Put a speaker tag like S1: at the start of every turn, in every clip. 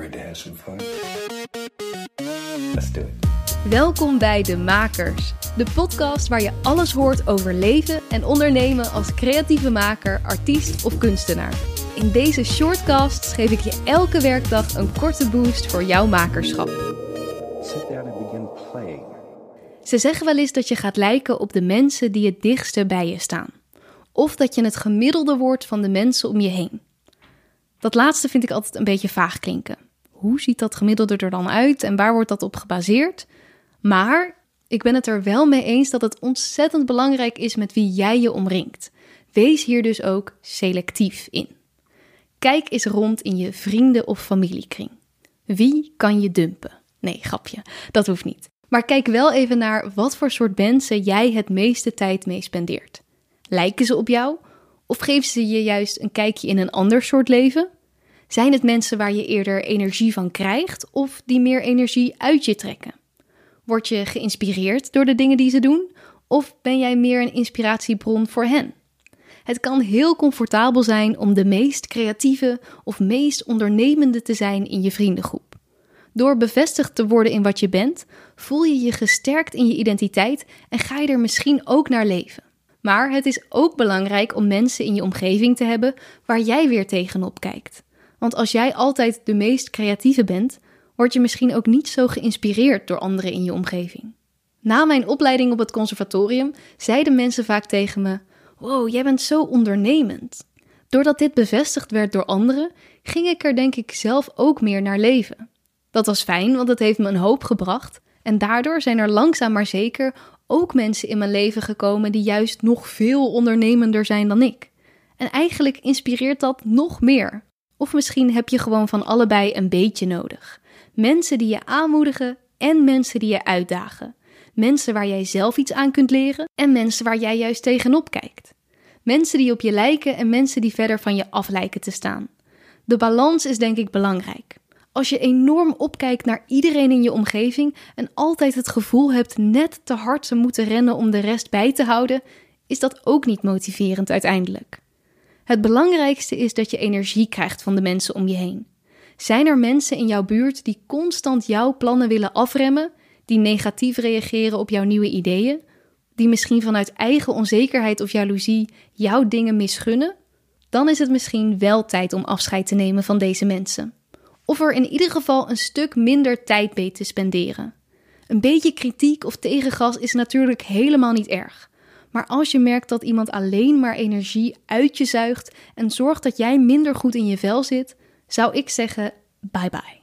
S1: Ready to have some fun? Let's do it.
S2: Welkom bij De Makers, de podcast waar je alles hoort over leven en ondernemen als creatieve maker, artiest of kunstenaar. In deze shortcasts geef ik je elke werkdag een korte boost voor jouw makerschap.
S1: Sit down and begin playing.
S2: Ze zeggen wel eens dat je gaat lijken op de mensen die het dichtste bij je staan. Of dat je het gemiddelde wordt van de mensen om je heen. Dat laatste vind ik altijd een beetje vaag klinken. Hoe ziet dat gemiddelde er dan uit en waar wordt dat op gebaseerd? Maar ik ben het er wel mee eens dat het ontzettend belangrijk is met wie jij je omringt. Wees hier dus ook selectief in. Kijk eens rond in je vrienden- of familiekring. Wie kan je dumpen? Nee, grapje, dat hoeft niet. Maar kijk wel even naar wat voor soort mensen jij het meeste tijd mee spendeert. Lijken ze op jou? Of geven ze je juist een kijkje in een ander soort leven? Zijn het mensen waar je eerder energie van krijgt of die meer energie uit je trekken? Word je geïnspireerd door de dingen die ze doen? Of ben jij meer een inspiratiebron voor hen? Het kan heel comfortabel zijn om de meest creatieve of meest ondernemende te zijn in je vriendengroep. Door bevestigd te worden in wat je bent, voel je je gesterkt in je identiteit en ga je er misschien ook naar leven. Maar het is ook belangrijk om mensen in je omgeving te hebben waar jij weer tegenop kijkt. Want als jij altijd de meest creatieve bent, word je misschien ook niet zo geïnspireerd door anderen in je omgeving. Na mijn opleiding op het conservatorium zeiden mensen vaak tegen me: Wow, jij bent zo ondernemend. Doordat dit bevestigd werd door anderen, ging ik er denk ik zelf ook meer naar leven. Dat was fijn, want het heeft me een hoop gebracht. En daardoor zijn er langzaam maar zeker ook mensen in mijn leven gekomen die juist nog veel ondernemender zijn dan ik. En eigenlijk inspireert dat nog meer. Of misschien heb je gewoon van allebei een beetje nodig. Mensen die je aanmoedigen en mensen die je uitdagen. Mensen waar jij zelf iets aan kunt leren en mensen waar jij juist tegenop kijkt. Mensen die op je lijken en mensen die verder van je af lijken te staan. De balans is denk ik belangrijk. Als je enorm opkijkt naar iedereen in je omgeving en altijd het gevoel hebt net te hard te moeten rennen om de rest bij te houden, is dat ook niet motiverend uiteindelijk. Het belangrijkste is dat je energie krijgt van de mensen om je heen. Zijn er mensen in jouw buurt die constant jouw plannen willen afremmen, die negatief reageren op jouw nieuwe ideeën, die misschien vanuit eigen onzekerheid of jaloezie jouw dingen misgunnen? Dan is het misschien wel tijd om afscheid te nemen van deze mensen. Of er in ieder geval een stuk minder tijd mee te spenderen. Een beetje kritiek of tegengas is natuurlijk helemaal niet erg. Maar als je merkt dat iemand alleen maar energie uit je zuigt en zorgt dat jij minder goed in je vel zit, zou ik zeggen bye bye.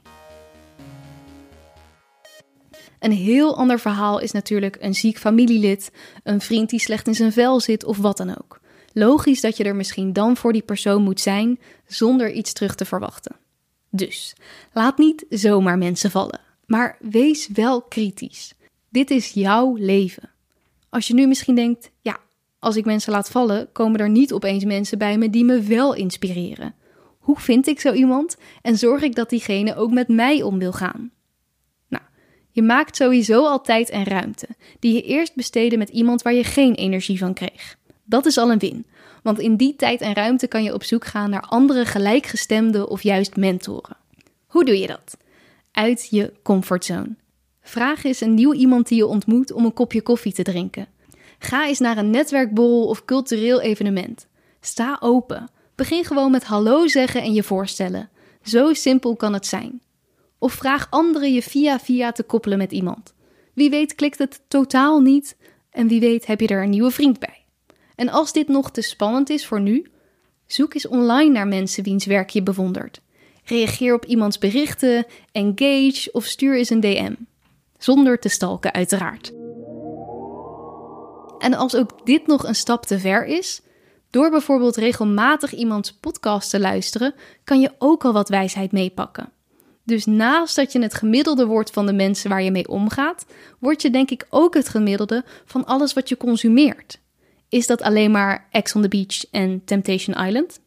S2: Een heel ander verhaal is natuurlijk een ziek familielid, een vriend die slecht in zijn vel zit of wat dan ook. Logisch dat je er misschien dan voor die persoon moet zijn zonder iets terug te verwachten. Dus laat niet zomaar mensen vallen, maar wees wel kritisch. Dit is jouw leven. Als je nu misschien denkt, ja, als ik mensen laat vallen, komen er niet opeens mensen bij me die me wel inspireren. Hoe vind ik zo iemand en zorg ik dat diegene ook met mij om wil gaan? Nou, je maakt sowieso al tijd en ruimte, die je eerst besteedde met iemand waar je geen energie van kreeg. Dat is al een win, want in die tijd en ruimte kan je op zoek gaan naar andere gelijkgestemde of juist mentoren. Hoe doe je dat? Uit je comfortzone. Vraag eens een nieuw iemand die je ontmoet om een kopje koffie te drinken. Ga eens naar een netwerkborrel of cultureel evenement. Sta open. Begin gewoon met hallo zeggen en je voorstellen. Zo simpel kan het zijn. Of vraag anderen je via via te koppelen met iemand. Wie weet klikt het totaal niet en wie weet heb je er een nieuwe vriend bij. En als dit nog te spannend is voor nu, zoek eens online naar mensen wiens werk je bewondert. Reageer op iemands berichten, engage of stuur eens een DM. Zonder te stalken, uiteraard. En als ook dit nog een stap te ver is, door bijvoorbeeld regelmatig iemands podcast te luisteren, kan je ook al wat wijsheid meepakken. Dus naast dat je het gemiddelde wordt van de mensen waar je mee omgaat, word je denk ik ook het gemiddelde van alles wat je consumeert. Is dat alleen maar Ex on the Beach en Temptation Island?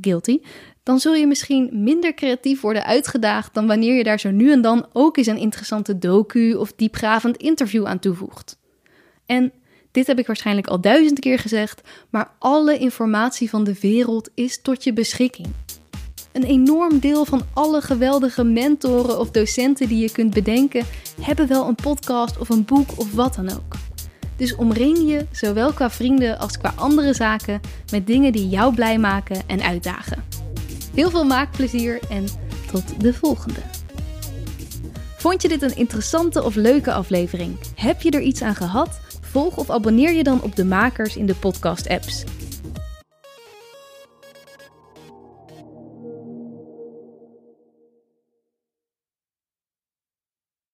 S2: Guilty. Dan zul je misschien minder creatief worden uitgedaagd dan wanneer je daar zo nu en dan ook eens een interessante docu of diepgravend interview aan toevoegt. En dit heb ik waarschijnlijk al duizend keer gezegd, maar alle informatie van de wereld is tot je beschikking. Een enorm deel van alle geweldige mentoren of docenten die je kunt bedenken, hebben wel een podcast of een boek of wat dan ook. Dus omring je, zowel qua vrienden als qua andere zaken, met dingen die jou blij maken en uitdagen. Heel veel maakplezier en tot de volgende. Vond je dit een interessante of leuke aflevering? Heb je er iets aan gehad? Volg of abonneer je dan op de makers in de podcast-apps.